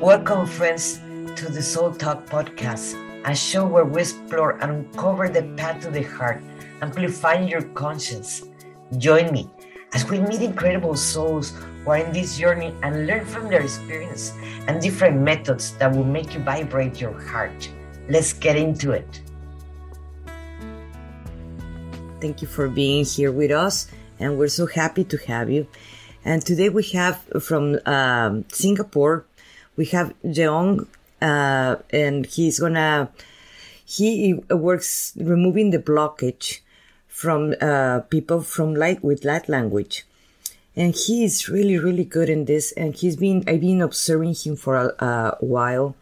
Welcome, friends, to the Soul Talk podcast, a show where we explore and uncover the path to the heart, amplifying your conscience. Join me as we meet incredible souls who are in this journey and learn from their experience and different methods that will make you vibrate your heart. Let's get into it. Thank you for being here with us, and we're so happy to have you. And today we have from um, Singapore we have Jeong, uh, and he's gonna, he works removing the blockage from uh, people from light with light language. And he is really, really good in this. And he's been, I've been observing him for a, a while.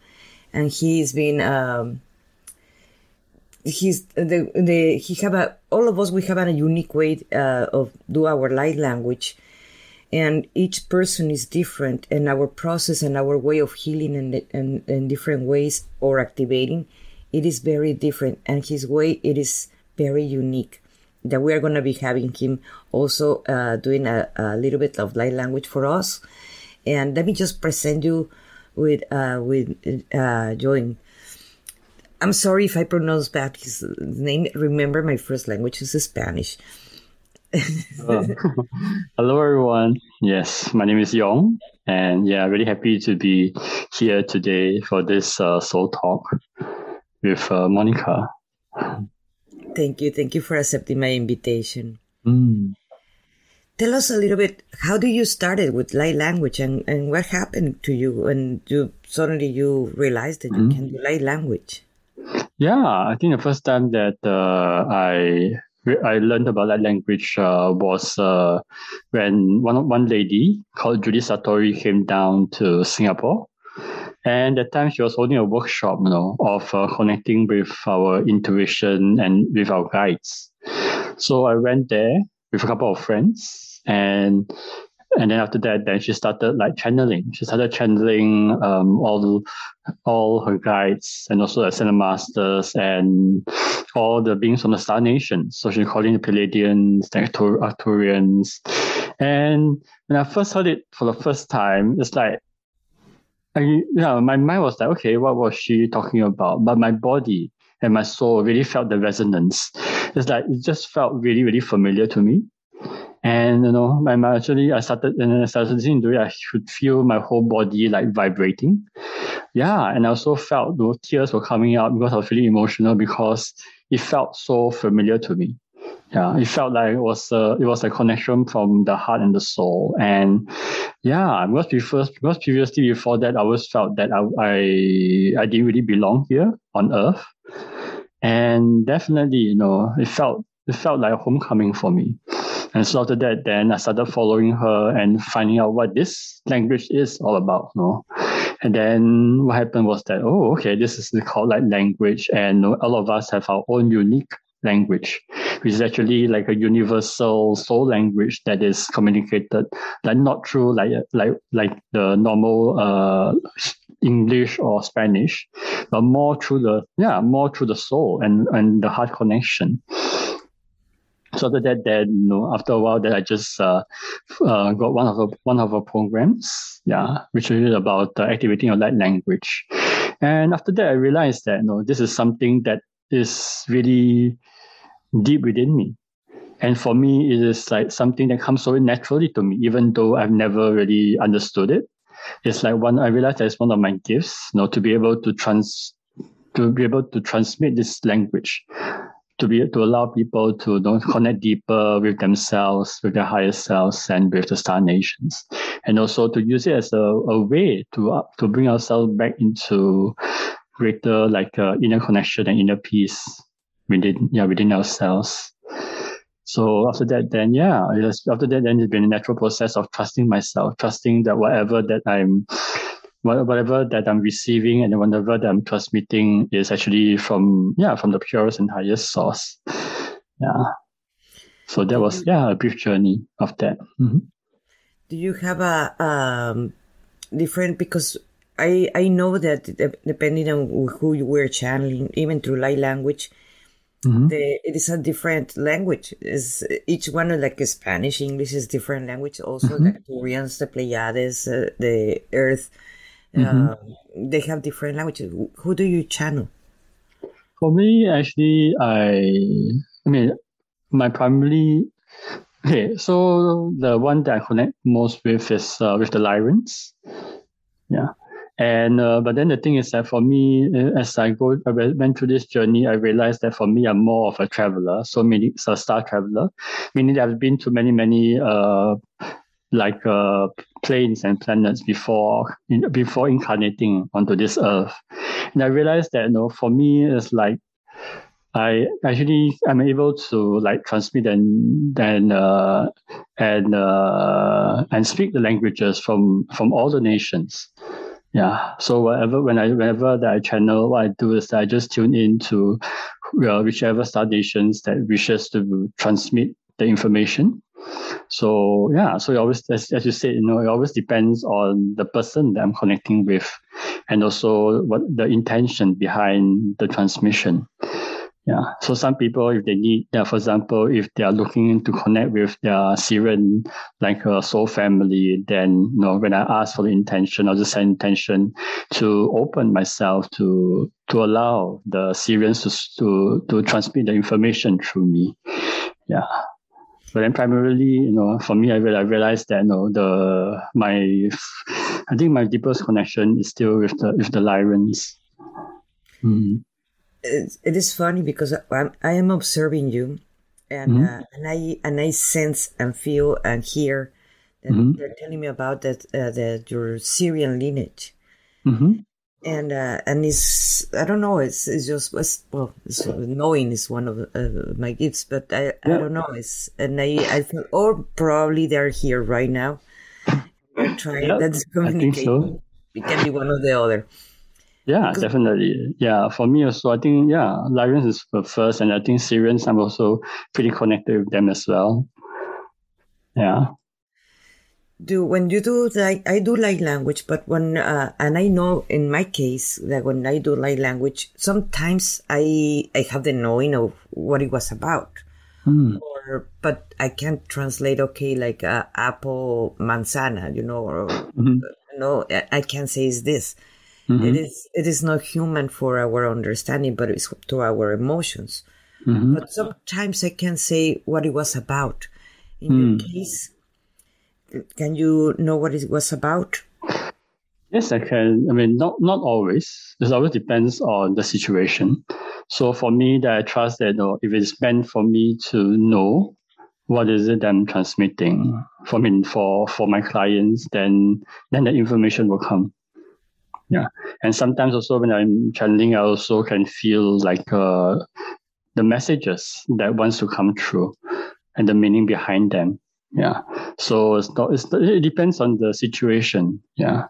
And he's been, um, he's the, the, he have a, all of us, we have a unique way, uh, of do our light language and each person is different and our process and our way of healing in, in, in different ways or activating it is very different and his way it is very unique that we are going to be having him also uh, doing a, a, little bit of light language for us and let me just present you with uh, with uh, Join. I'm sorry if I pronounce bad his name. Remember, my first language is Spanish uh, hello, everyone. Yes, my name is Yeong, and yeah, really happy to be here today for this uh, soul talk with uh, Monica. Thank you, thank you for accepting my invitation. Mm. Tell us a little bit. How do you started with light language, and, and what happened to you when you suddenly you realized that you mm. can do light language? Yeah, I think the first time that uh, I I learned about that language uh, was uh, when one one lady called Judy Satori came down to Singapore, and at that time she was holding a workshop, you know, of uh, connecting with our intuition and with our guides. So I went there with a couple of friends, and and then after that, then she started like channeling. She started channeling um, all all her guides and also the Ascended Masters and all the beings from the Star Nation. So she's calling the Pleiadians, the Arcturians. And when I first heard it for the first time, it's like I, yeah, my mind was like, okay, what was she talking about? But my body and my soul really felt the resonance. It's like it just felt really, really familiar to me. And you know, my actually I started and I started listening it, I could feel my whole body like vibrating. Yeah, and I also felt the tears were coming out because I was really emotional because it felt so familiar to me. Yeah, it felt like it was a it was a connection from the heart and the soul. And yeah, because before because previously before that I always felt that I I, I didn't really belong here on earth. And definitely, you know, it felt it felt like homecoming for me. And so after that, then I started following her and finding out what this language is all about. You know? And then what happened was that, oh, okay, this is called light language, and all of us have our own unique language, which is actually like a universal soul language that is communicated like not through like like like the normal uh, English or Spanish, but more through the yeah more through the soul and and the heart connection. So after that, then you know, after a while, that I just uh, uh, got one of the one of our programs, yeah, which is about uh, activating your light language. And after that, I realized that you know, this is something that is really deep within me. And for me, it is like something that comes so naturally to me, even though I've never really understood it. It's like one I realized that it's one of my gifts, you know, to be able to trans to be able to transmit this language to be to allow people to connect deeper with themselves, with their higher selves, and with the star nations, and also to use it as a, a way to uh, to bring ourselves back into greater like uh, inner connection and inner peace within yeah within ourselves. So after that, then yeah, after that, then it's been a natural process of trusting myself, trusting that whatever that I'm whatever that I'm receiving and whatever that I'm transmitting is actually from yeah from the purest and highest source. Yeah. So that was yeah a brief journey of that. Mm-hmm. Do you have a um, different because I I know that depending on who you were channeling, even through light language, mm-hmm. the, it is a different language. Is each one of like Spanish, English is different language. Also, mm-hmm. the Arcturians, the Pleiades, uh, the Earth mm-hmm. uh, they have different languages. Who do you channel? For me, actually, I, I mean, my primary, okay, so the one that I connect most with is uh, with the Lyrans. Yeah. And uh, but then the thing is that for me, uh, as I go, I went through this journey, I realized that for me, I'm more of a traveler. So meaning, so a star traveler, meaning I've been to many, many uh, like uh, planes and planets before in, before incarnating onto this earth. And I realized that you know, for me, it's like I actually I'm able to like transmit and and uh, and uh, and speak the languages from from all the nations. Yeah. So whatever when I whenever that I channel, what I do is I just tune in to uh, whichever star nations that wishes to transmit the information. So yeah, so it always as, as you said, you know, it always depends on the person that I'm connecting with, and also what the intention behind the transmission. Yeah. So some people, if they need, uh, for example, if they are looking to connect with their Sirian, like a soul family, then you know, when I ask for the intention, I'll just say intention to open myself to to allow the Sirians to to to transmit the information through me. Yeah. But then primarily, you know, for me, I, I realized that you know the my, I think my deepest connection is still with the with the Lyrans. Mm it is funny because I'm, I am observing you, and mm-hmm. uh, and I and I sense and feel and hear that mm-hmm. you're telling me about that uh, that your Sirian lineage, mm-hmm. And uh, and it's I don't know it's it's just it's, well it's, knowing is one of uh, my gifts, but I, yeah. I don't know it's and I I feel or probably they're here right now. Trying yeah, that's. So. It can be one or the other. Yeah, definitely. Yeah, for me also, I think yeah, Lyrans is the first, and I think Sirians I'm also pretty connected with them as well. Yeah. Do when you do like I do light language, but when uh, and I know in my case that when I do light language, sometimes I I have the knowing of what it was about, mm. or but I can't translate. Okay, like uh, apple manzana, you know, or mm-hmm. no, I can't say is this Mm-hmm. It is it is not human for our understanding, but it's to our emotions. Mm-hmm. But sometimes I can say what it was about. In mm. your case, can you know what it was about? Yes, I can. I mean, not not always. It always depends on the situation. So for me, that I trust that you know, if it's meant for me to know what is it I'm transmitting, for me, for for my clients, then then the information will come. Yeah, and sometimes also when I'm channeling, I also can feel like uh, the messages that wants to come through, and the meaning behind them. Yeah, so it's not. It's, it depends on the situation. Yeah,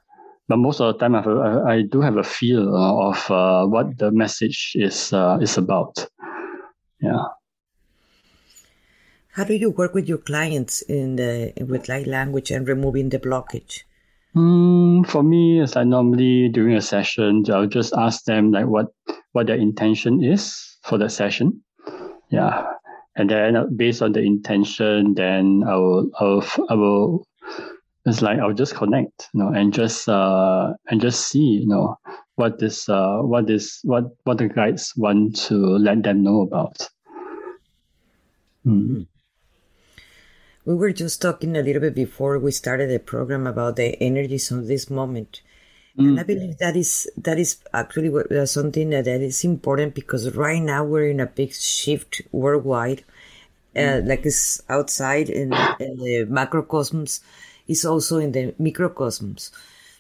but most of the time, I, have a, I do have a feel of uh, what the message is uh, is about. Yeah. How do you work with your clients in the with light language and removing the blockage? Mm, for me, as I normally during a session, I'll just ask them like what what their intention is for the session. Yeah, and then uh, based on the intention, then I will I will, I will it's like I'll just connect, you know, and just uh and just see, you know, what this uh what this what what the guides want to let them know about. Mm. We were just talking a little bit before we started the program about the energies of this moment. Mm. And I believe that is that is actually uh, something that, that is important because right now we're in a big shift worldwide. Uh, mm. like it's outside in, in the macrocosms, it's also in the microcosms.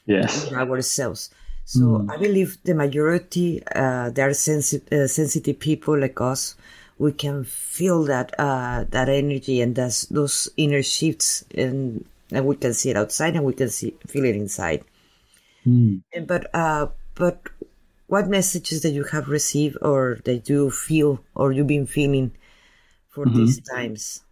Yes, ourselves. So mm. I believe the majority, uh, they are sensi- uh, sensitive people like us we can feel that uh, that energy and those those inner shifts, and and we can see it outside and we can see feel it inside. Mm. And, but uh, but what messages that you have received or that you feel or you've been feeling for mm-hmm. these times?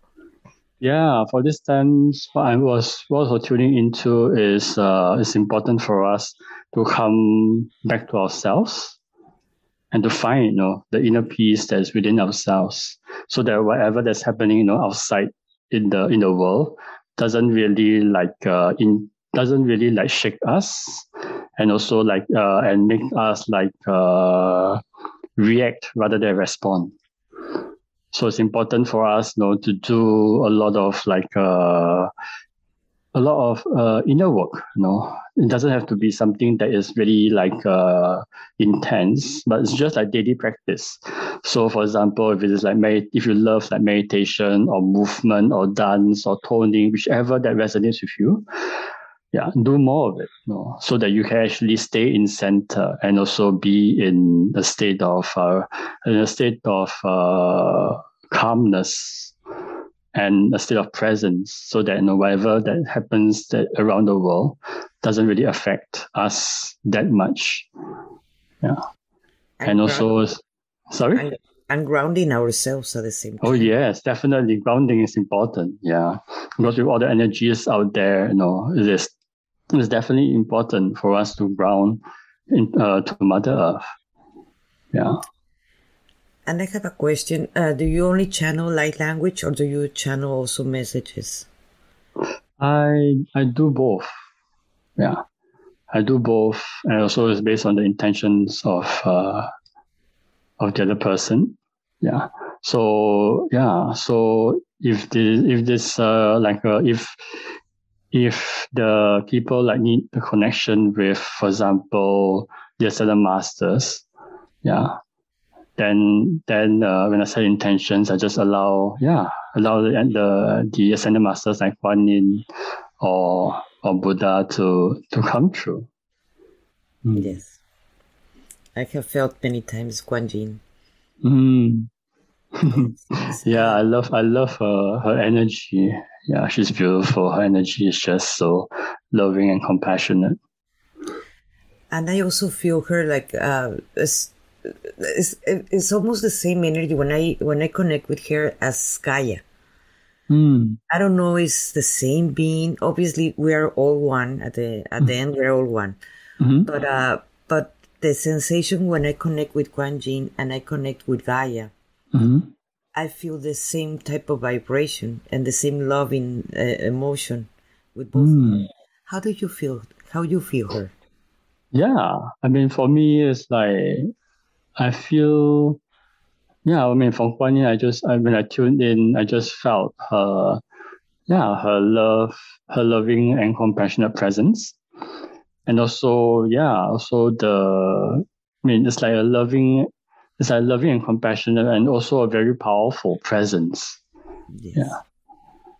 Yeah, for these times, what I was also tuning into is uh, it's important for us to come back to ourselves and to find, you know, the inner peace that's within ourselves. So that whatever that's happening, you know, outside in the in the world doesn't really like uh, in doesn't really like shake us and also like uh, and make us like uh, react rather than respond. So it's important for us, you know, to do a lot of like uh, a lot of uh, inner work. You know, it doesn't have to be something that is really like uh, intense, but it's just like daily practice. So, for example, if it is like med- if you love like meditation or movement or dance or toning, whichever that resonates with you, yeah, do more of it, you know, so that you can actually stay in center and also be in a state of uh, in a state of uh, calmness and a state of presence so that you know, whatever that happens that around the world doesn't really affect us that much. Yeah. And, and also, sorry? And, and, grounding ourselves at the same oh, time. Oh, yes, definitely. Grounding is important. Yeah. Because with all the energies out there, you know, it is, it's definitely important for us to ground in, uh, to Mother Earth. Yeah. And I have a question. Uh, do you only channel light language or do you channel also messages? I I do both. Yeah. I do both. And also it's based on the intentions of uh, of the other person. Yeah. So yeah. So if the if this uh like uh, if if the people like need the connection with, for example, the ascended masters, yeah, then then uh, when I set intentions, I just allow yeah allow the the, the ascended masters like Kuan Yin or or Buddha to to come true. Mm. Yes, I have felt many times Kuan Yin. Mm. yeah, I love I love her her energy. Yeah, she's beautiful. Her energy is just so loving and compassionate. And I also feel her like uh, it's, it's almost the same energy when I when I connect with her as Gaia. Mm. I don't know. It's the same being. Obviously, we are all one. At the at mm. the end, we're all one. Mm-hmm. But uh, but the sensation when I connect with Yin and I connect with Gaia, mm-hmm. I feel the same type of vibration and the same loving uh, emotion with both. Mm. How do you feel? How you feel her? Yeah, I mean, for me, it's like I feel, yeah, I mean, from Kuan Yin, I just, I, when I tuned in, I just felt her, yeah, her love, her loving and compassionate presence. And also, yeah, also the, I mean, it's like a loving, it's like loving and compassionate and also a very powerful presence. Yes. Yeah.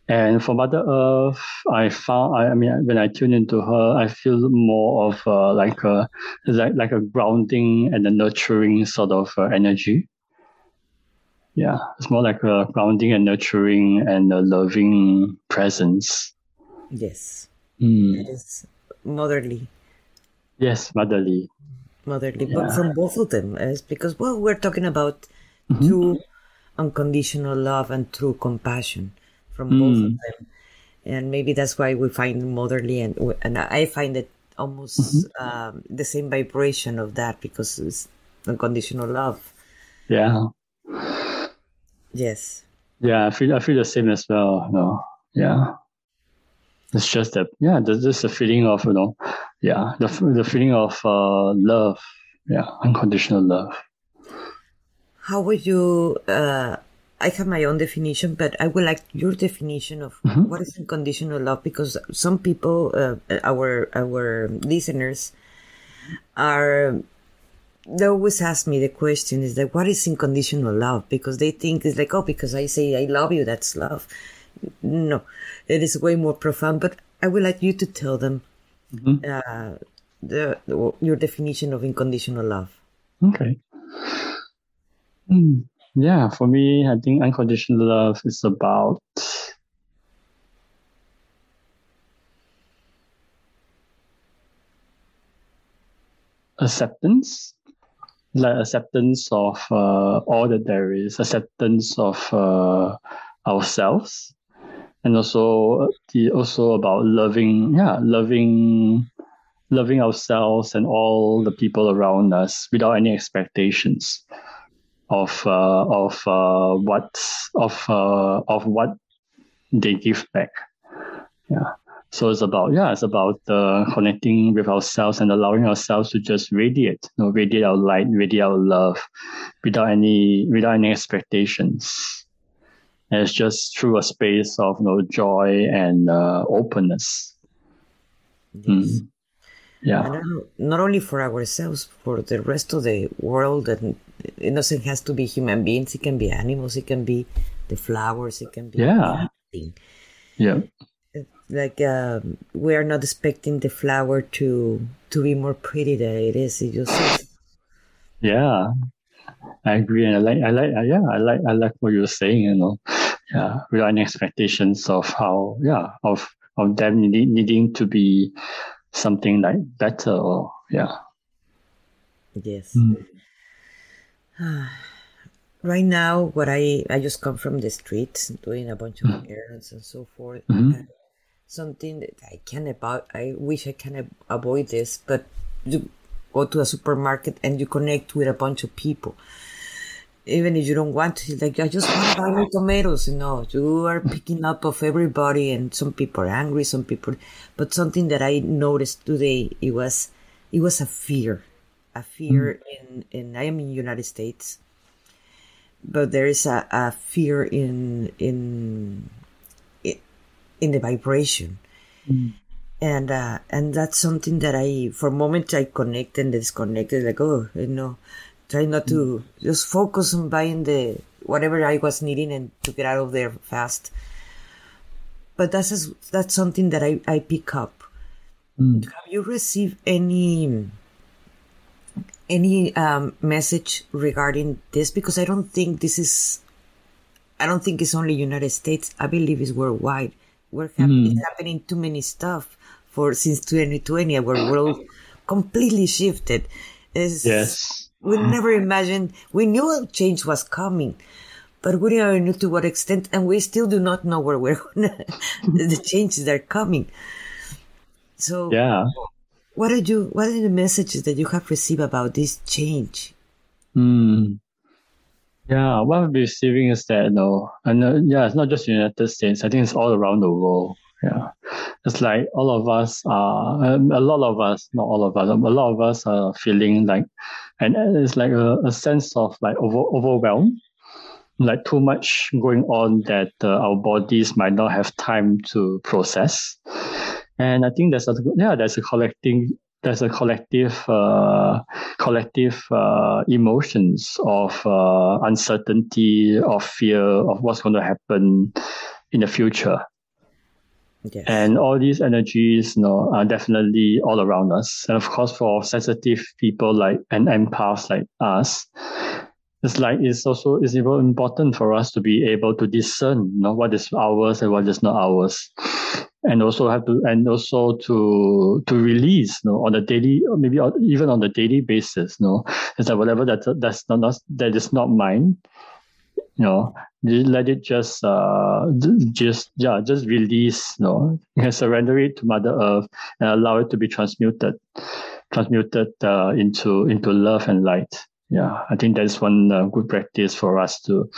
And for Mother Earth, I found, I, I, mean, when I tune into her, I feel more of uh, like a like like a grounding and a nurturing sort of uh, energy. Yeah, it's more like a grounding and nurturing and a loving presence. Yes, mm. it is motherly. Yes, motherly. Motherly, yeah. but from both of them, it's because well, we're talking about mm-hmm. true unconditional love and true compassion from mm. both of hmm. them and maybe that's why we find motherly and and I find it almost mm-hmm. um, the same vibration of that because it's unconditional love. Yeah. Yes. Yeah, I feel I feel the same as well. No. Yeah. It's just that yeah, there's just a feeling of you know, yeah, the the feeling of uh, love, yeah, unconditional love. How would you uh, I have my own definition, but I would like your definition of mm-hmm. what is unconditional love because some people, uh, our our listeners, are they always ask me the question is like what is unconditional love because they think it's like oh because I say I love you that's love. No, it is way more profound. But I would like you to tell them mm-hmm. uh, the, the, your definition of unconditional love. Okay. Mm. Yeah, for me, I think unconditional love is about acceptance, like acceptance of uh, all that there is, acceptance of uh, ourselves, and also the also about loving, yeah, loving, loving ourselves and all the people around us without any expectations of uh, of uh, what of uh, of what they give back. Yeah. So it's about yeah, it's about uh, connecting with ourselves and allowing ourselves to just radiate, you know, radiate our light, radiate our love, without any without any expectations. And it's just through a space of you know, joy and uh, openness. Yes. Mm. Yeah. not only for ourselves, for the rest of the world, and it doesn't has to be human beings. It can be animals. It can be the flowers. It can be yeah. Anything. Yeah like um, we are not expecting the flower to to be more pretty than it is. It just yeah, I agree, and I like I like uh, yeah I like I like what you're saying. You know, yeah, without any expectations of how yeah of of them needing, needing to be something like better or yeah. Yes. Mm. right now, what I I just come from the streets doing a bunch of mm. errands and so forth. Mm-hmm something that I can about. I wish I can avoid this, but you go to a supermarket and you connect with a bunch of people. Even if you don't want to, like I just want to buy my tomatoes. You know, you are picking up of everybody, and some people are angry, some people. But something that I noticed today, it was, it was a fear, a fear mm. in in I am in United States, but there is a, a fear in in in the vibration. Mm. And uh, and that's something that I, for a moment, I connect and disconnected. Like, oh, you know, try not to mm. just focus on buying the whatever I was needing and to get out of there fast. But that's that's something that I, I pick up. Mm. Have you received any any um, message regarding this? Because I don't think this is. I don't think it's only United States. I believe it's worldwide we're mm. happening too many stuff for since 2020. Our world completely shifted. It's, yes, we never imagined. We knew change was coming, but we never knew to what extent, and we still do not know where we're gonna. the changes are coming. So yeah, what are you? What are the messages that you have received about this change? Hmm. Yeah, what I'm receiving is that, you know, and uh, yeah, it's not just United States. I think it's all around the world. Yeah, it's like all of us are, um, a lot of us, not all of us, a lot of us are feeling like, and it's like a, a sense of like over, overwhelmed, like too much going on that uh, our bodies might not have time to process. And I think there's a yeah, there's a collecting there's a collective uh, collective uh, emotions of uh, uncertainty, of fear of what's going to happen in the future. Yes. And all these energies, you know, are definitely all around us. And of course, for sensitive people like and empaths like us, it's like it's also it's even important for us to be able to discern, you know, what is ours and what is not ours and also have to and also to to release you know on a daily maybe even on a daily basis you know is that whatever that that's not that is not mine you know let it just uh just yeah just release you know surrender it to mother earth and allow it to be transmuted transmuted uh, into into love and light. Yeah i think that's one uh, good practice for us to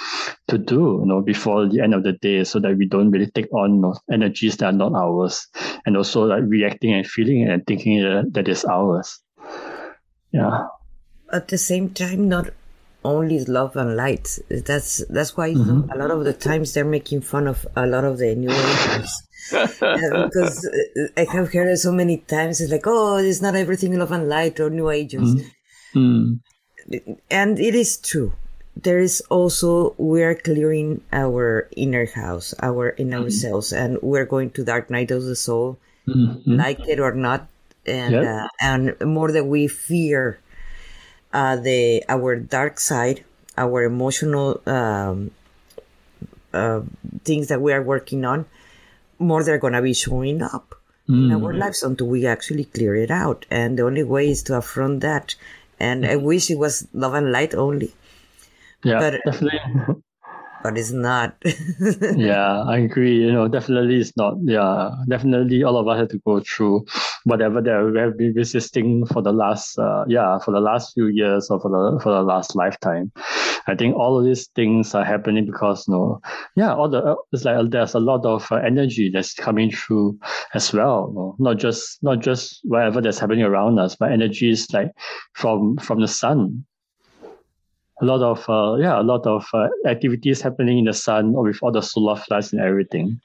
to do you know before the end of the day so that we don't really take on you know, energies that are not ours and also like reacting and feeling and thinking that, that is ours. Yeah. At the same time not only love and light that's that's why mm-hmm. a lot of the times they're making fun of a lot of the new agers because i have heard it so many times it's like oh it's not everything love and light or new agers mm-hmm. Mm and it is true. There is also we're clearing our inner house, our in mm-hmm. ourselves, and we're going to dark night of the soul, mm-hmm. like it or not, and yep. uh, and more that we fear uh, the our dark side, our emotional um, uh, things that we are working on, more they're gonna be showing up mm. in our lives until we actually clear it out. And the only way is to affront that and I wish it was love and light only. Yeah, but, definitely. But it's not. yeah, I agree. You know, definitely it's not. Yeah, definitely all of us have to go through whatever that we have been resisting for the last uh, yeah for the last few years or for the for the last lifetime. I think all of these things are happening because you know, yeah, all the uh, it's like there's a lot of uh, energy that's coming through as well. You know? Not just not just whatever that's happening around us, but energy is like from from the sun a lot of uh, yeah a lot of uh, activities happening in the sun or with all the solar flares and everything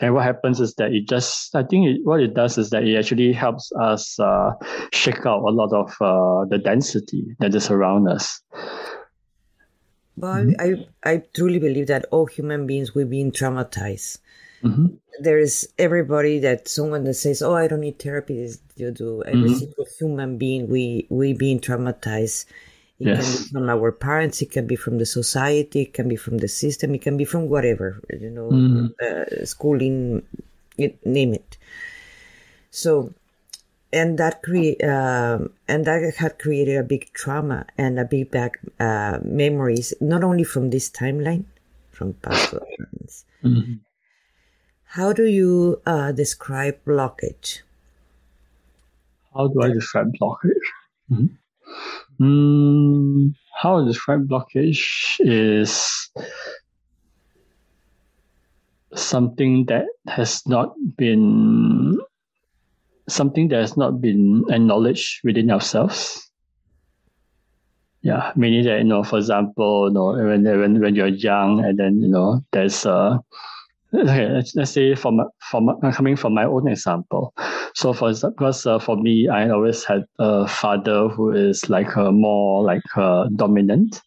and what happens is that it just i think it, what it does is that it actually helps us uh, shake out a lot of uh, the density that is around us well mm-hmm. I, I truly believe that all human beings we've been traumatized mm-hmm. there is everybody that someone that says oh i don't need therapy you do every mm-hmm. single human being we we being traumatized it yes. can be from our parents, it can be from the society, it can be from the system, it can be from whatever, you know, mm. uh, schooling, it, name it. So, and that create, uh, and that had created a big trauma and a big back uh, memories, not only from this timeline, from past lives. Mm-hmm. How do you uh, describe blockage? How do I describe blockage? Mm-hmm. Mm, how I describe blockage is something that has not been something that has not been acknowledged within ourselves. Yeah, meaning that you know, for example, you know, when when when you're young, and then you know, there's a okay, let's, let's say from from coming from my own example. So for because uh, for me, I always had a father who is like a more like uh, dominant,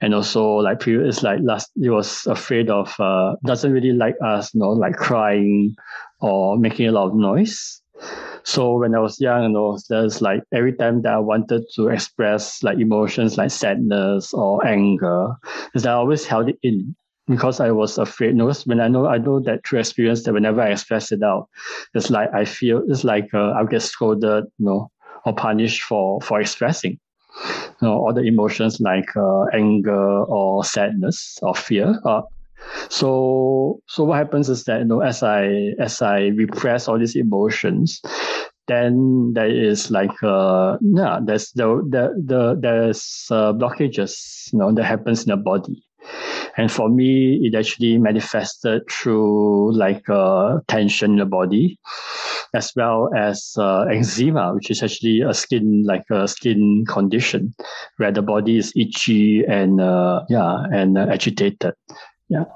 and also like previous like last he was afraid of uh, doesn't really like us, you know, like crying or making a lot of noise. So when I was young, you know, there's like every time that I wanted to express like emotions like sadness or anger, is I always held it in because I was afraid. No, when I know I know that through experience that whenever I express it out, it's like I feel it's like uh, I'll get scolded, you know, or punished for for expressing, you know, all the emotions like uh, anger or sadness or fear. Uh, so so what happens is that you know as I as I repress all these emotions, then there is like uh yeah there's the the, the there's uh, blockages you know that happens in the body and for me, it actually manifested through like uh, tension in the body, as well as uh, eczema, which is actually a skin like a skin condition, where the body is itchy and uh, yeah and agitated. Yeah.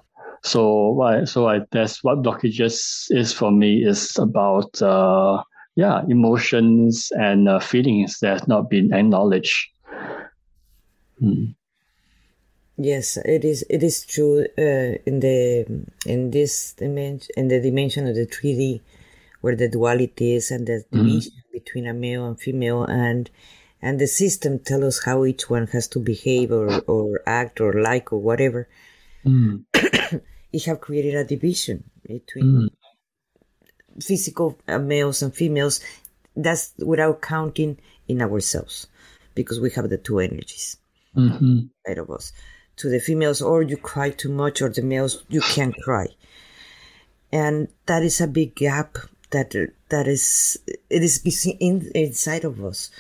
So what so I that's what blockages is for me is about uh, yeah emotions and uh, feelings that have not been acknowledged. Hmm. Yes, it is. It is true. Uh, in the in this dimension, in the dimension of the three D, where the duality is and the mm-hmm. division between a male and female, and and the system tell us how each one has to behave or or act or like or whatever. Mm. it have created a division between mm. physical uh, males and females. That's without counting in ourselves, because we have the two energies mm-hmm. out of us to the females, or you cry too much, or the males, you can't cry. And that is a big gap that that is it is in, inside of us.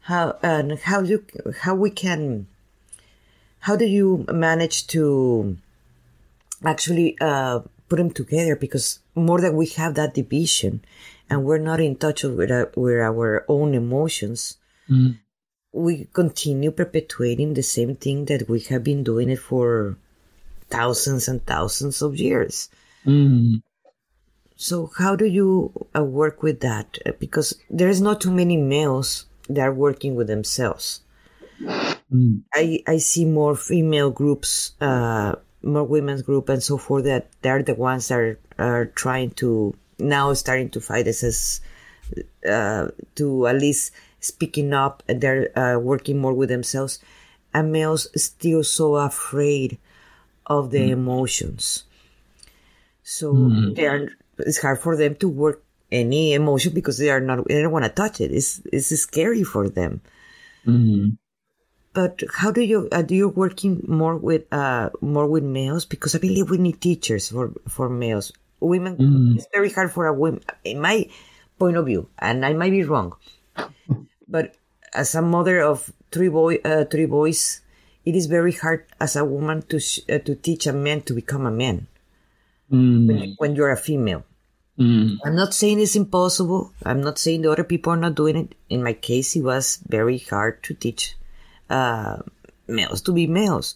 How and how you how we can how do you manage to actually uh, put them together? Because more that we have that division, and we're not in touch with our, with our own emotions. Mm we continue perpetuating the same thing that we have been doing it for thousands and thousands of years. Mm. So how do you uh, work with that? Uh, because there's not too many males that are working with themselves. Mm. I I see more female groups, uh, more women's group, and so forth. That they're the ones that are, are trying to now starting to fight this as uh, to at least speaking up and they're uh, working more with themselves and males still so afraid of the mm. emotions so mm. they are it's hard for them to work any emotion because they are not they don't want to touch it it's it's scary for them mm. but how do you uh, do you working more with uh more with males because i believe we need teachers for for males women mm. it's very hard for a woman in my point of view, and I might be wrong, but as a mother of three boy, uh, three boys, it is very hard as a woman to sh- uh, to teach a man to become a man Mm. when, when you're a female. Mm. I'm not saying it's impossible. I'm not saying the other people are not doing it. In my case, it was very hard to teach uh, males to be males.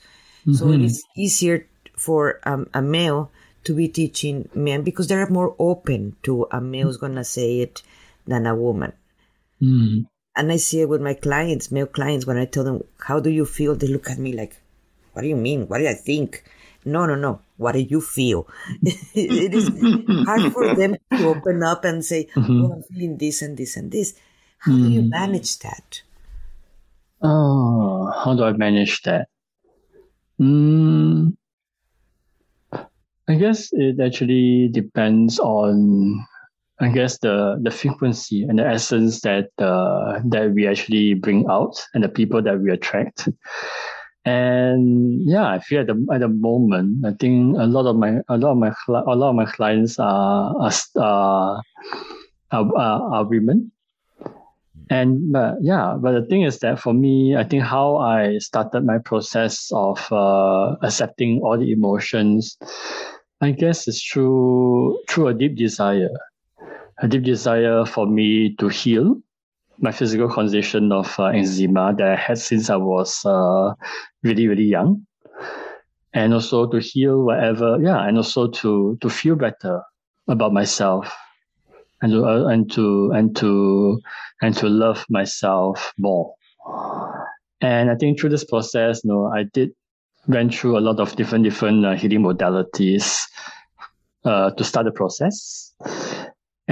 So it is easier for um, a male to be teaching men because they're more open to a male's gonna say it than a woman. Mm. And I see it with my clients, male clients, when I tell them, How do you feel? They look at me like, What do you mean? What do I think? No, no, no. What do you feel? it is hard for them to open up and say, Oh, I'm feeling this and this and this. How do you manage that? Oh, how do I manage that? Mm, I guess it actually depends on, I guess the the frequency and the essence that uh, that we actually bring out and the people that we attract. And yeah, I feel at the at the moment, I think a lot of my a lot of my a lot of my clients are are are, are, are, women. And but yeah, but the thing is that for me, I think how I started my process of uh, accepting all the emotions, I guess is through through a deep desire, a deep desire for me to heal my physical condition of uh, eczema that I had since I was uh, really really young, and also to heal whatever yeah, and also to to feel better about myself and to uh, and to and to and to love myself more. And I think through this process, you know, I did went through a lot of different different uh, healing modalities uh, to start the process.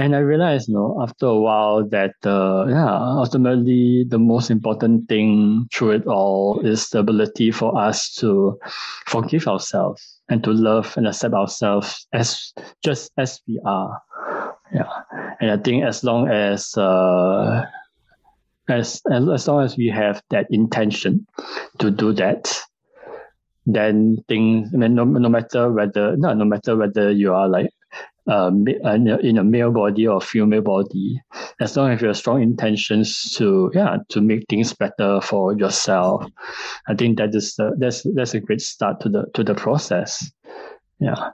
And I realized, you know, after a while that uh, yeah, ultimately the most important thing through it all is the ability for us to forgive ourselves and to love and accept ourselves as just as we are. Yeah, and I think as long as uh, as as long as we have that intention to do that, then things. I mean, no, no matter whether no, no matter whether you are like uh, in a male body or female body, as long as you have strong intentions to yeah to make things better for yourself, I think that is that's that's a great start to the to the process. Yeah,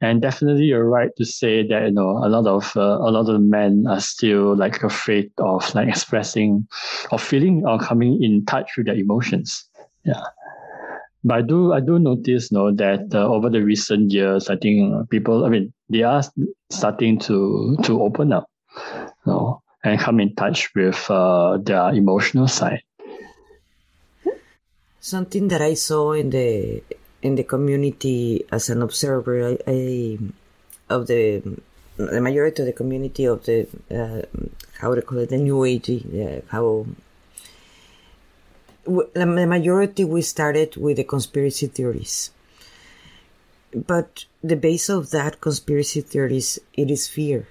and definitely you're right to say that you know a lot of uh, a lot of men are still like afraid of like expressing or feeling or coming in touch with their emotions. Yeah. But I do, I do notice, you know, that uh, over the recent years, I think people, I mean, they are starting to to open up, you know, and come in touch with uh, their emotional side. Something that I saw in the in the community as an observer I, I, of the the majority of the community of the uh, how to call it the new age how the majority we started with the conspiracy theories but the base of that conspiracy theories it is fear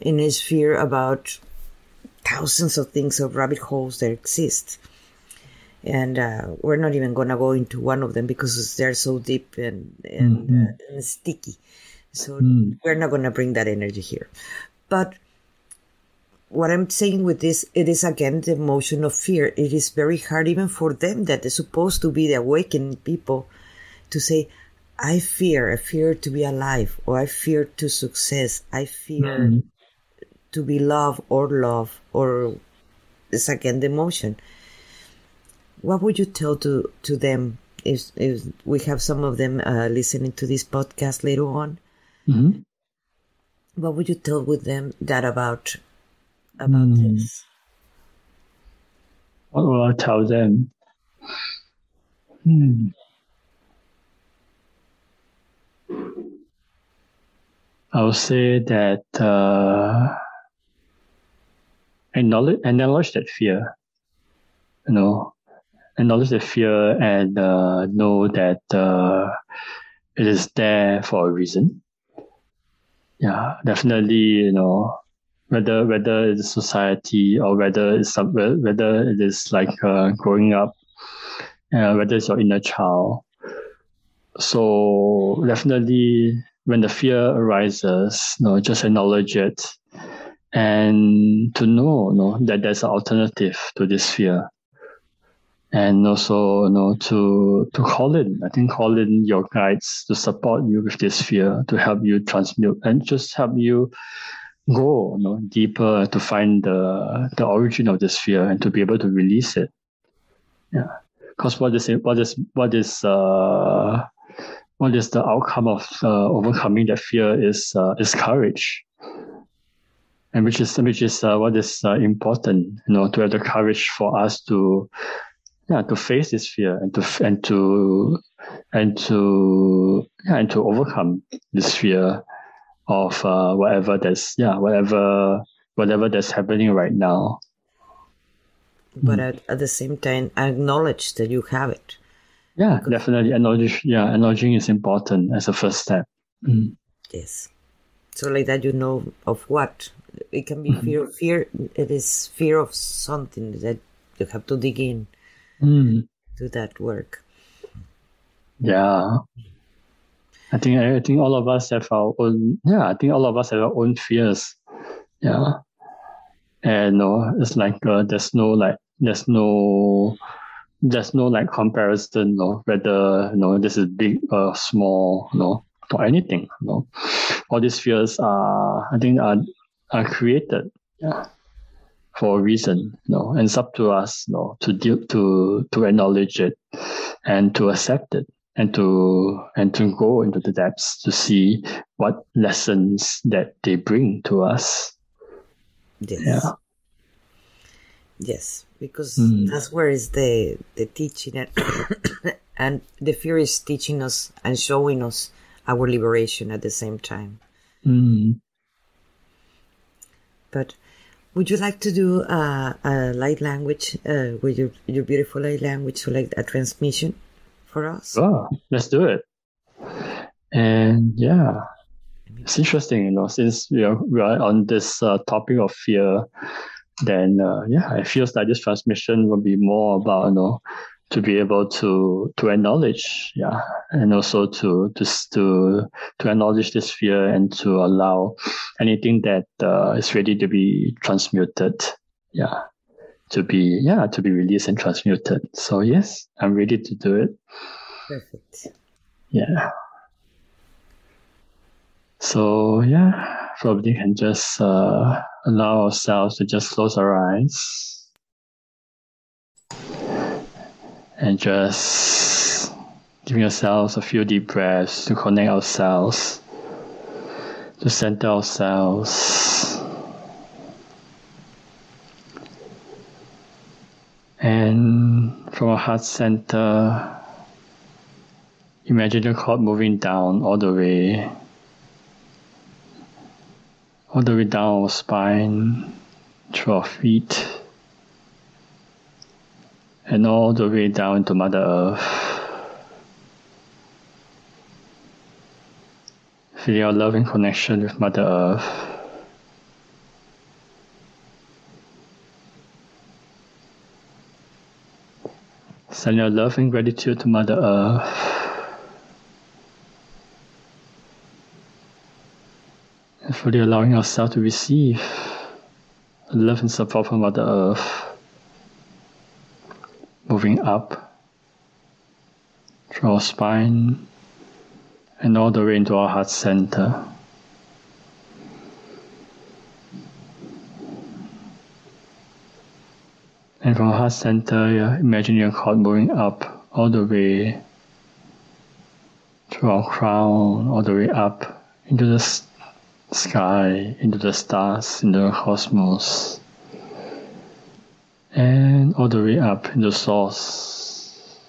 and it's fear about thousands of things of rabbit holes that exist and uh, we're not even gonna go into one of them because they're so deep and and, mm-hmm. uh, and sticky. So mm. we're not gonna bring that energy here. But what I'm saying with this, it is again the emotion of fear. It is very hard even for them that they're supposed to be the awakened people to say, I fear, I fear to be alive, or I fear to success, I fear mm. to be loved or love, or it's again the emotion what would you tell to to them if if we have some of them uh, listening to this podcast later on? Mm-hmm. What would you tell with them that about about mm. this? What will I tell them? Hmm. I'll say that uh, acknowledge acknowledge that fear. You know, acknowledge the fear and uh, know that uh, it is there for a reason. Yeah, definitely. You know, whether whether it's society or whether it's some, whether it is like uh, growing up, uh, whether it's your inner child. So definitely, when the fear arises, you know, just acknowledge it, and to know, you know that there's an alternative to this fear. And also you know to to call in i think call in your guides to support you with this fear to help you transmute and just help you go you know deeper to find the the origin of this fear and to be able to release it. Yeah. Because what is what is what is uh what is the outcome of uh, overcoming that fear is uh, is courage. And which is which is uh, what is uh, important you know to have the courage for us to yeah to face this fear and to and to and to yeah and to overcome this fear of uh, whatever that's yeah whatever whatever that's happening right now. But at, at the same time acknowledge that you have it yeah because definitely acknowledge yeah acknowledging is important as a first step mm. yes so like that you know of what it can be mm-hmm. fear of fear it is fear of something that you have to dig in mm. do that work. Yeah. I think I think all of us have our own yeah, I think all of us have our own fears. Yeah. And no, it's like uh, there's no like there's no there's no like comparison, no, whether you know this is big or small, no, or anything. No. All these fears are I think are are created. Yeah for a reason, know, and it's up to us, know, to deal, to to acknowledge it and to accept it and to and to go into the depths to see what lessons that they bring to us. Yes. Yeah. Yes, because mm. that's where is the the teaching and, and the fear is teaching us and showing us our liberation at the same time. Mm. But would you like to do uh, a light language uh, with your, your beautiful light language, so like a transmission for us? Oh, let's do it. And yeah, it's interesting, you know, since we are, we are on this uh, topic of fear, then uh, yeah, it feels like this transmission will be more about, you know, to be able to to acknowledge yeah and also to to to to acknowledge this fear and to allow anything that uh, is ready to be transmuted yeah to be yeah to be released and transmuted. So yes i'm ready to do it. Perfect. Yeah so yeah probably can just uh, allow ourselves to just close our eyes and just giving ourselves a few deep breaths to connect ourselves, to center ourselves. And from our heart center, imagine the cord moving down all the way, all the way down our spine, through our feet and all the way down to Mother Earth. Feel your loving connection with Mother Earth. Send your love and gratitude to Mother Earth. Fully allowing ourselves to receive love and support from Mother Earth moving up through our spine and all the way into our heart center. And from heart center, yeah, imagine your heart moving up all the way through our crown, all the way up into the sky, into the stars, into the cosmos and all the way up in the source.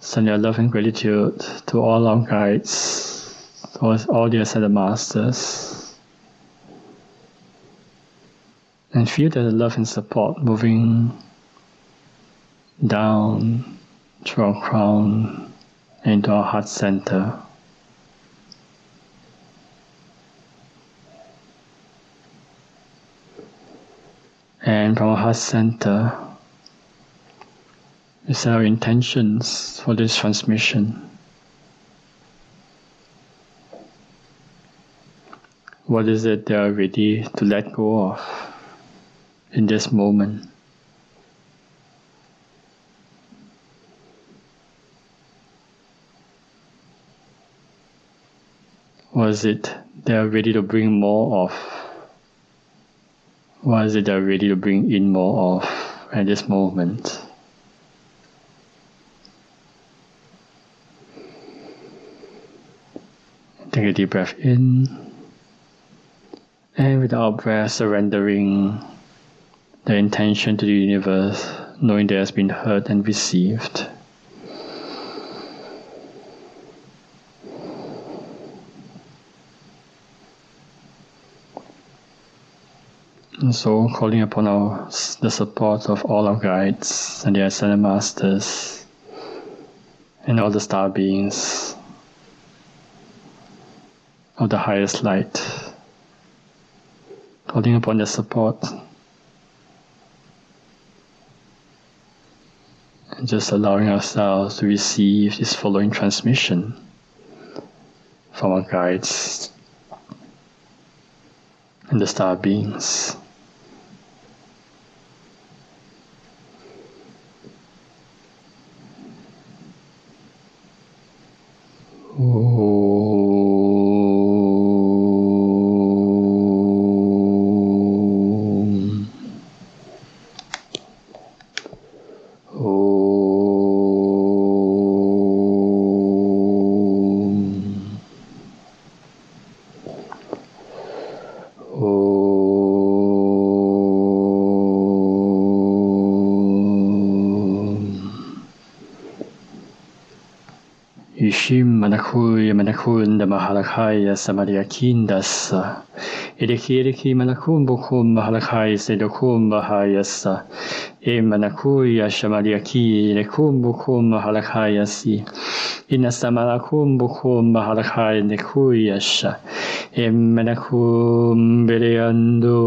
Send your love and gratitude to all our guides, to all the ascended masters. And feel that the love and support moving down through our crown into our heart center. and from our heart center is our intentions for this transmission. What is it they are ready to let go of in this moment? What is it they are ready to bring more of? What is it they are ready to bring in more of at this moment? Take a deep breath in. And with our breath, surrendering the intention to the universe, knowing that has been heard and received. And so, calling upon our, the support of all our guides and the ascended masters and all the star beings of the highest light, calling upon their support. And just allowing ourselves to receive this following transmission from our guides and the star beings. Malachun, de mahalakhaia samalia Kindas. Eriki, Eriki, Manakum Bokum Mahalakai Sedokum Bahayasa. E Manakuya Samaria kii, e kumbu kumbahalakhaia si, Ina Samalakum Bokum Mahalakai Nekui, Asha. E Manakum Bereando.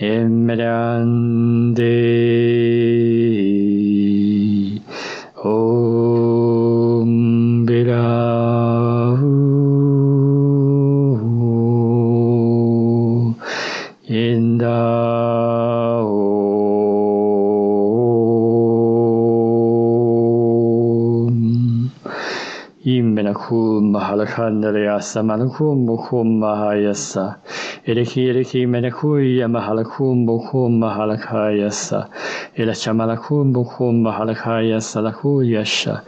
Emerande. Allahumma halakannere yasamanukum mukumma hayassa. Eleki eleki menekuye mahalakum mukumma halakayassa. Ele çamalakum mukumma halakayassa laku yaşa.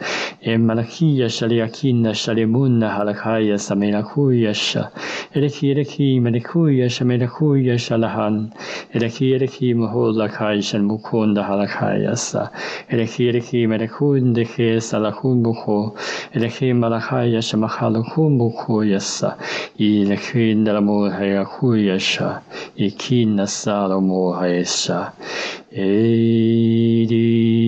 ملكيش ليكينش لمنها لكايس ملكويش إلكي إلكي ملكويش ملكويش لهن إلكي إلكي مهول لكايش المكون ده لكايس إلكي إلكي ملكون دكيس لكون بكو إلكي ملكايش مخالكون بكو يس إلكي نلمو هيكويش إكينس سالمو هيش إلي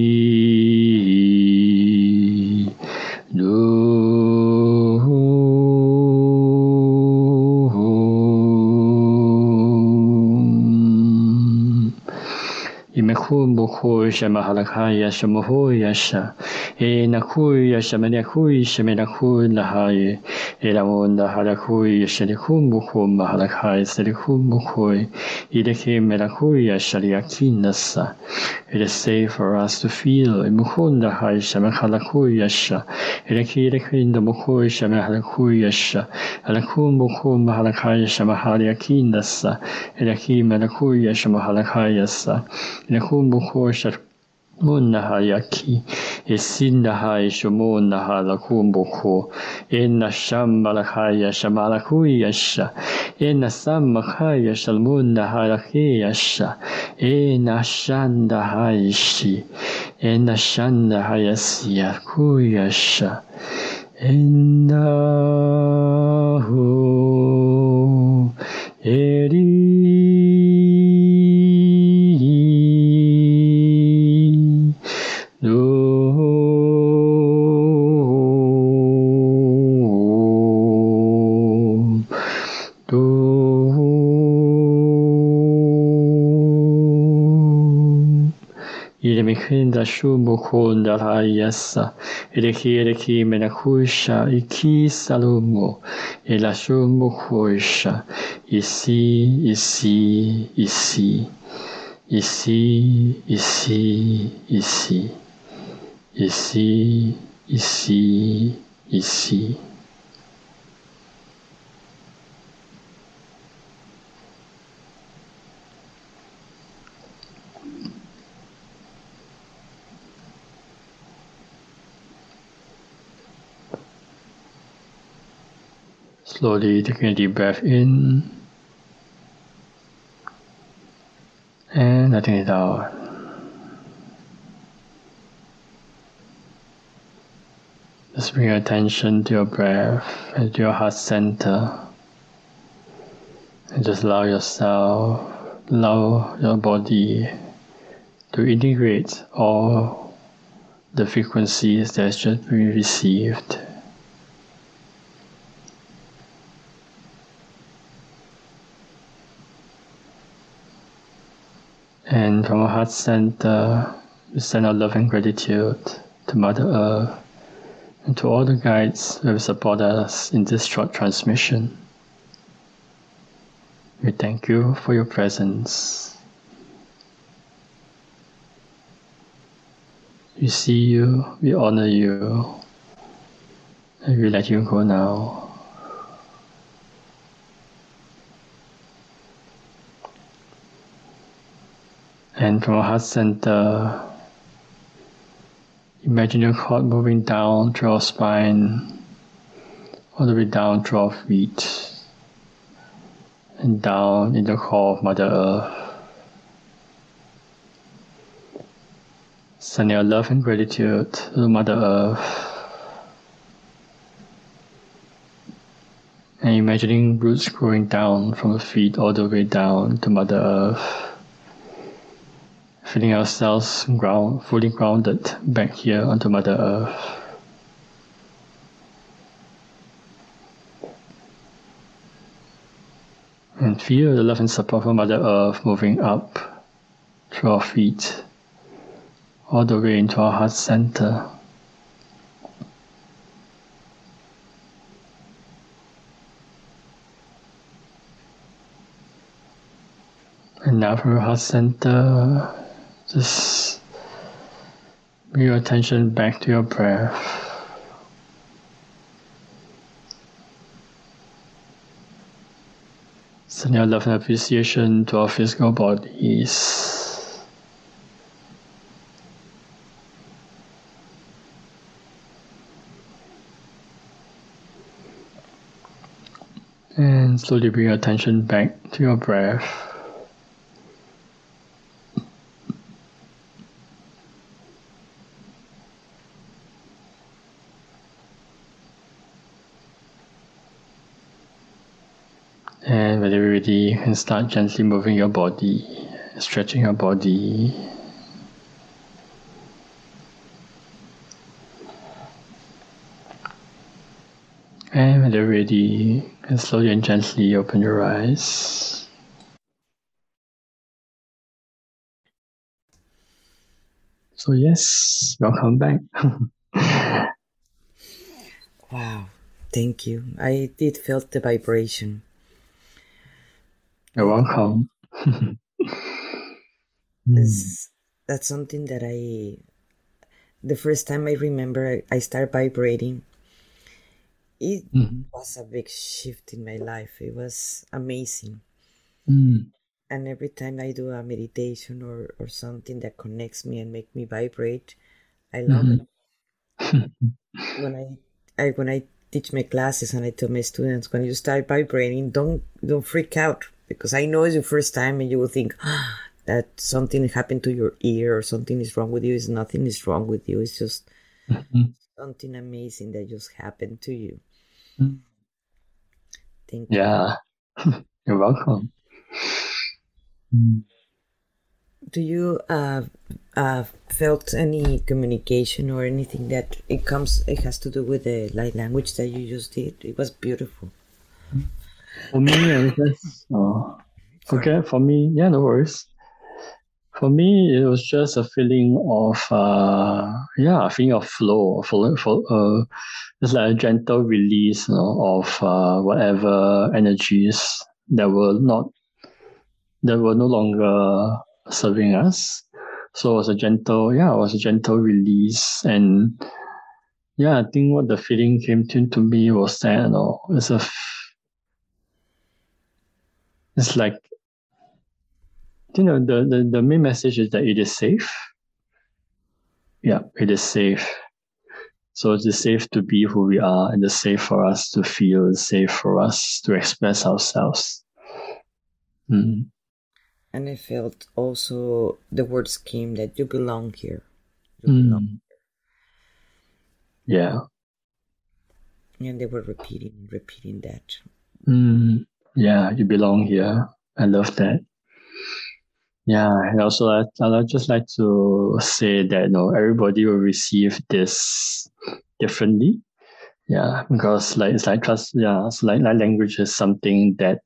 ボホイシャマハラカイヤシャモホイヤシャエナホイヤシャメナホイシャメナホイラハイエラモンダハラホイヤシャリホンボホンマハラカイセリホンボホイイレケメラホイヤシャリアキンナサ It is safe for us to feel. ムホンダハイシャマハラホイヤシャエレキレキンダモホイシャメハラホイヤシャアラコンボホンマハラカイシャマハリアキンナサエレキメラホイヤシャマハラカイヤサエレコンボホン يغشمونها يكسدنها يشمونها لكومبوكو إن الشم لخايش مالكويش إن السم خايش المونها لكيش إن الشندها يشي إن الشندها يسيا كويش إنه إلي prenda shubu konda raiessa, erekere kimena kusha, iki salumu, e la shubu e si, e si. E si, e si, e si. Slowly taking a deep breath in and letting it out. Just bring your attention to your breath and to your heart center. And just allow yourself, allow your body to integrate all the frequencies that's just been received. And from our heart center, we uh, send our love and gratitude to Mother Earth and to all the guides who have supported us in this short transmission. We thank you for your presence. We see you, we honor you, and we let you go now. And from our heart center, imagine your heart moving down through our spine, all the way down through our feet, and down in the core of Mother Earth. Send your love and gratitude to Mother Earth. And imagining roots growing down from the feet all the way down to Mother Earth feeling ourselves ground, fully grounded back here onto Mother Earth. And feel the love and support from Mother Earth moving up through our feet, all the way into our heart center. And now from our heart center, just bring your attention back to your breath. Send your love and appreciation to our physical bodies. And slowly bring your attention back to your breath. And start gently moving your body, stretching your body. And when you're ready, and slowly and gently open your eyes. So yes, welcome back. wow, thank you. I did felt the vibration. You're welcome. that's, that's something that I, the first time I remember I start vibrating, it mm-hmm. was a big shift in my life. It was amazing. Mm. And every time I do a meditation or, or something that connects me and make me vibrate, I love mm-hmm. it. when I, I when I teach my classes and I tell my students when you start vibrating, don't don't freak out because I know it's your first time and you will think ah, that something happened to your ear or something is wrong with you. It's nothing is wrong with you. It's just mm-hmm. something amazing that just happened to you. Mm. Thank you. Yeah, you're welcome. Do you uh, uh, felt any communication or anything that it comes? It has to do with the light language that you just did. It was beautiful. Mm. For me, guess. Oh, okay, for me, yeah, no worries. For For me, it was just a feeling of uh, yeah, a feeling of flow, for, for uh, it's like a gentle release you know, of uh, whatever energies that were not that were no longer serving us. So it was a gentle, yeah, it was a gentle release. And yeah, I think what the feeling came to, to me was that, you know, it's a, it's like, you know, the, the, the main message is that it is safe. Yeah, it is safe. So it is safe to be who we are and it's safe for us to feel, it's safe for us to express ourselves. Mm and I felt also the words came that you belong here. You mm. belong here. Yeah. And they were repeating, repeating that. Mm. Yeah, you belong here. I love that. Yeah, and also I, I'd just like to say that you know everybody will receive this differently. Yeah, because like it's like trust. Yeah, so like, light language is something that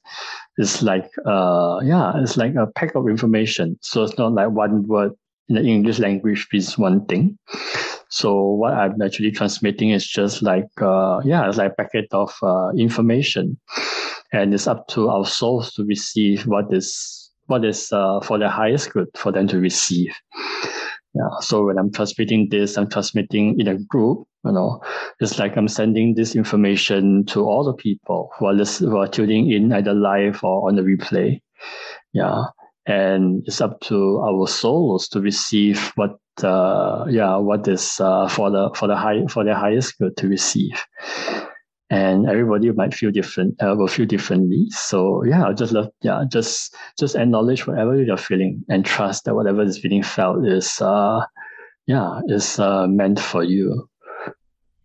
is like uh yeah, it's like a pack of information. So it's not like one word in the English language is one thing. So what I'm actually transmitting is just like uh yeah, it's like a packet of uh, information, and it's up to our souls to receive what is what is uh, for the highest good for them to receive. Yeah. So when I'm transmitting this, I'm transmitting in a group. You know, it's like I'm sending this information to all the people who are listening, who are tuning in either live or on the replay. Yeah. And it's up to our souls to receive what, uh, yeah, what is uh, for the for the high for the highest good to receive and everybody might feel different uh, will feel differently. So yeah i just love yeah just just acknowledge whatever you're feeling and trust that whatever is being felt is uh yeah is uh, meant for you.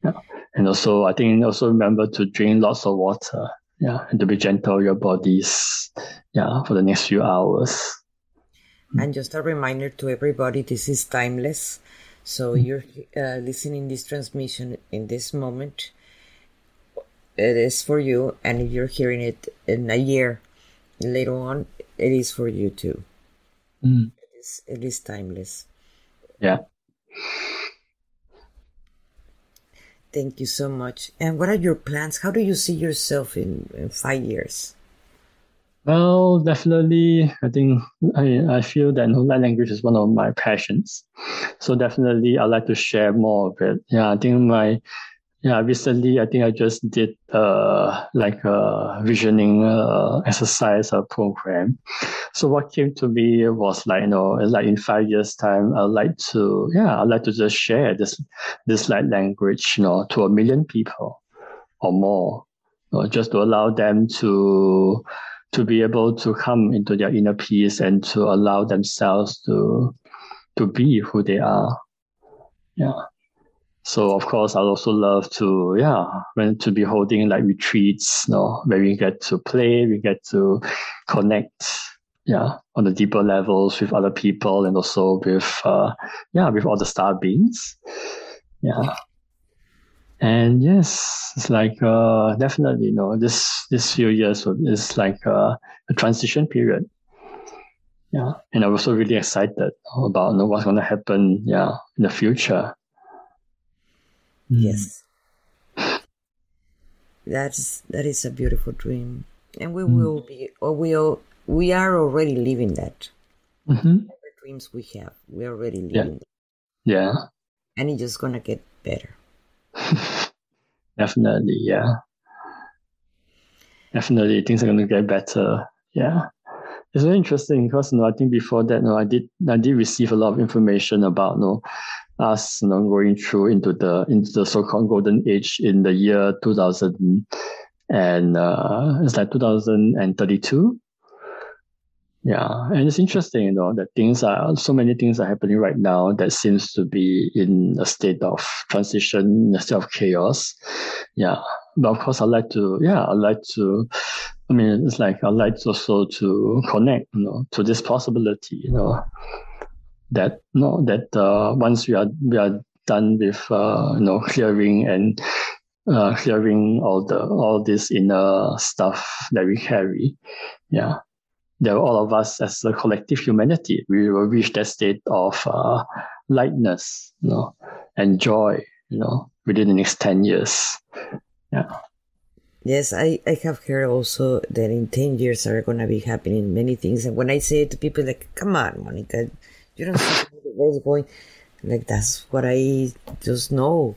Yeah. And also i think also remember to drink lots of water yeah and to be gentle your bodies yeah for the next few hours. And just a reminder to everybody this is timeless. So mm-hmm. you're uh, listening this transmission in this moment it is for you and if you're hearing it in a year later on it is for you too. Mm. it, is, it is timeless. Yeah. Thank you so much. And what are your plans? How do you see yourself in, in five years? Well definitely i think i, I feel that light language is one of my passions. So definitely i'd like to share more of it. Yeah i think my yeah, recently I think I just did uh like a visioning uh, exercise uh, program. So what came to me was like you know like in five years time I'd like to yeah I'd like to just share this this light language you know to a million people or more, you know, just to allow them to to be able to come into their inner peace and to allow themselves to to be who they are. Yeah. So of course, I'd also love to, yeah, when to be holding like retreats, you know, where we get to play, we get to connect, yeah, on the deeper levels with other people and also with, uh, yeah, with all the star beings, yeah. And yes, it's like uh, definitely, you know, this this few years is like uh, a transition period. Yeah, and I'm also really excited about you know, what's going to happen. Yeah, in the future. Yes. That's that is a beautiful dream, and we mm. will be, or we we are already living that. Mm-hmm. The dreams we have, we're already living. Yeah. yeah. And it's just gonna get better. Definitely, yeah. Definitely, things are gonna get better. Yeah. It's very interesting because you know, I think before that, you know, I did I did receive a lot of information about you know, us you know, going through into the into the so-called golden age in the year 2000 and uh, it's like 2032 yeah and it's interesting you know that things are so many things are happening right now that seems to be in a state of transition a state of chaos. Yeah but of course i like to yeah i like to i mean it's like i like also to connect you know to this possibility you know that know that uh, once we are we are done with uh, you know clearing and uh, clearing all the all this inner stuff that we carry, yeah, that all of us as a collective humanity, we will reach that state of uh, lightness, you know, and joy, you know, within the next 10 years. Yeah. Yes, I, I have heard also that in 10 years are going to be happening many things. And when I say it to people, like, come on, Monica, you don't see where it's going. Like, that's what I just know.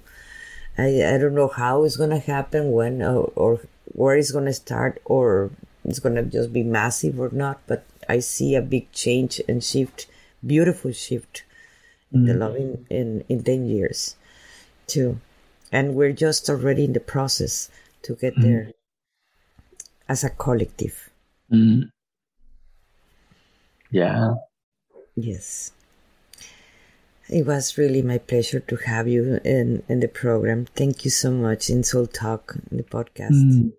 I, I don't know how it's going to happen, when, or, or where it's going to start, or it's going to just be massive or not. But I see a big change and shift, beautiful shift in mm. the love in, in, in 10 years, too. And we're just already in the process to get mm. there as a collective. Mm. Yeah. Yes. It was really my pleasure to have you in, in the program. Thank you so much in Soul Talk, the podcast. Mm.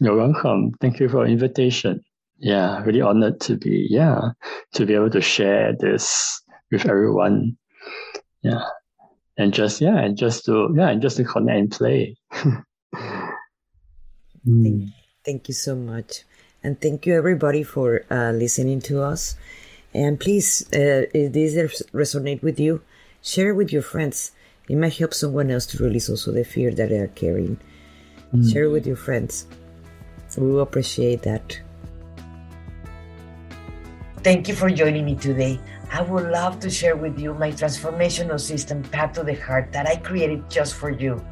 You're welcome. Thank you for invitation. Yeah, really honored to be, yeah, to be able to share this with everyone. Yeah. And just, yeah, and just to, yeah, and just to connect and play. Thank, mm. thank you so much. And thank you everybody for uh, listening to us. And please, uh, if this resonate with you, share with your friends. It might help someone else to release also the fear that they are carrying. Mm. Share with your friends. We will appreciate that. Thank you for joining me today. I would love to share with you my transformational system, Path to the Heart, that I created just for you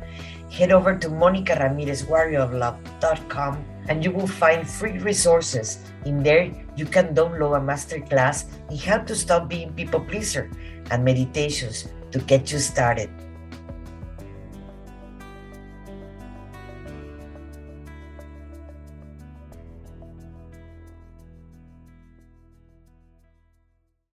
head over to monicaramirezwarrioroflove.com and you will find free resources. In there, you can download a masterclass in how to stop being people pleaser and meditations to get you started.